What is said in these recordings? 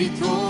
旅途。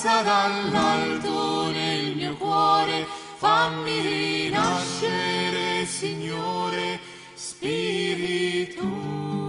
salvezza dall'alto nel mio cuore, fammi rinascere, Signore, Spirito.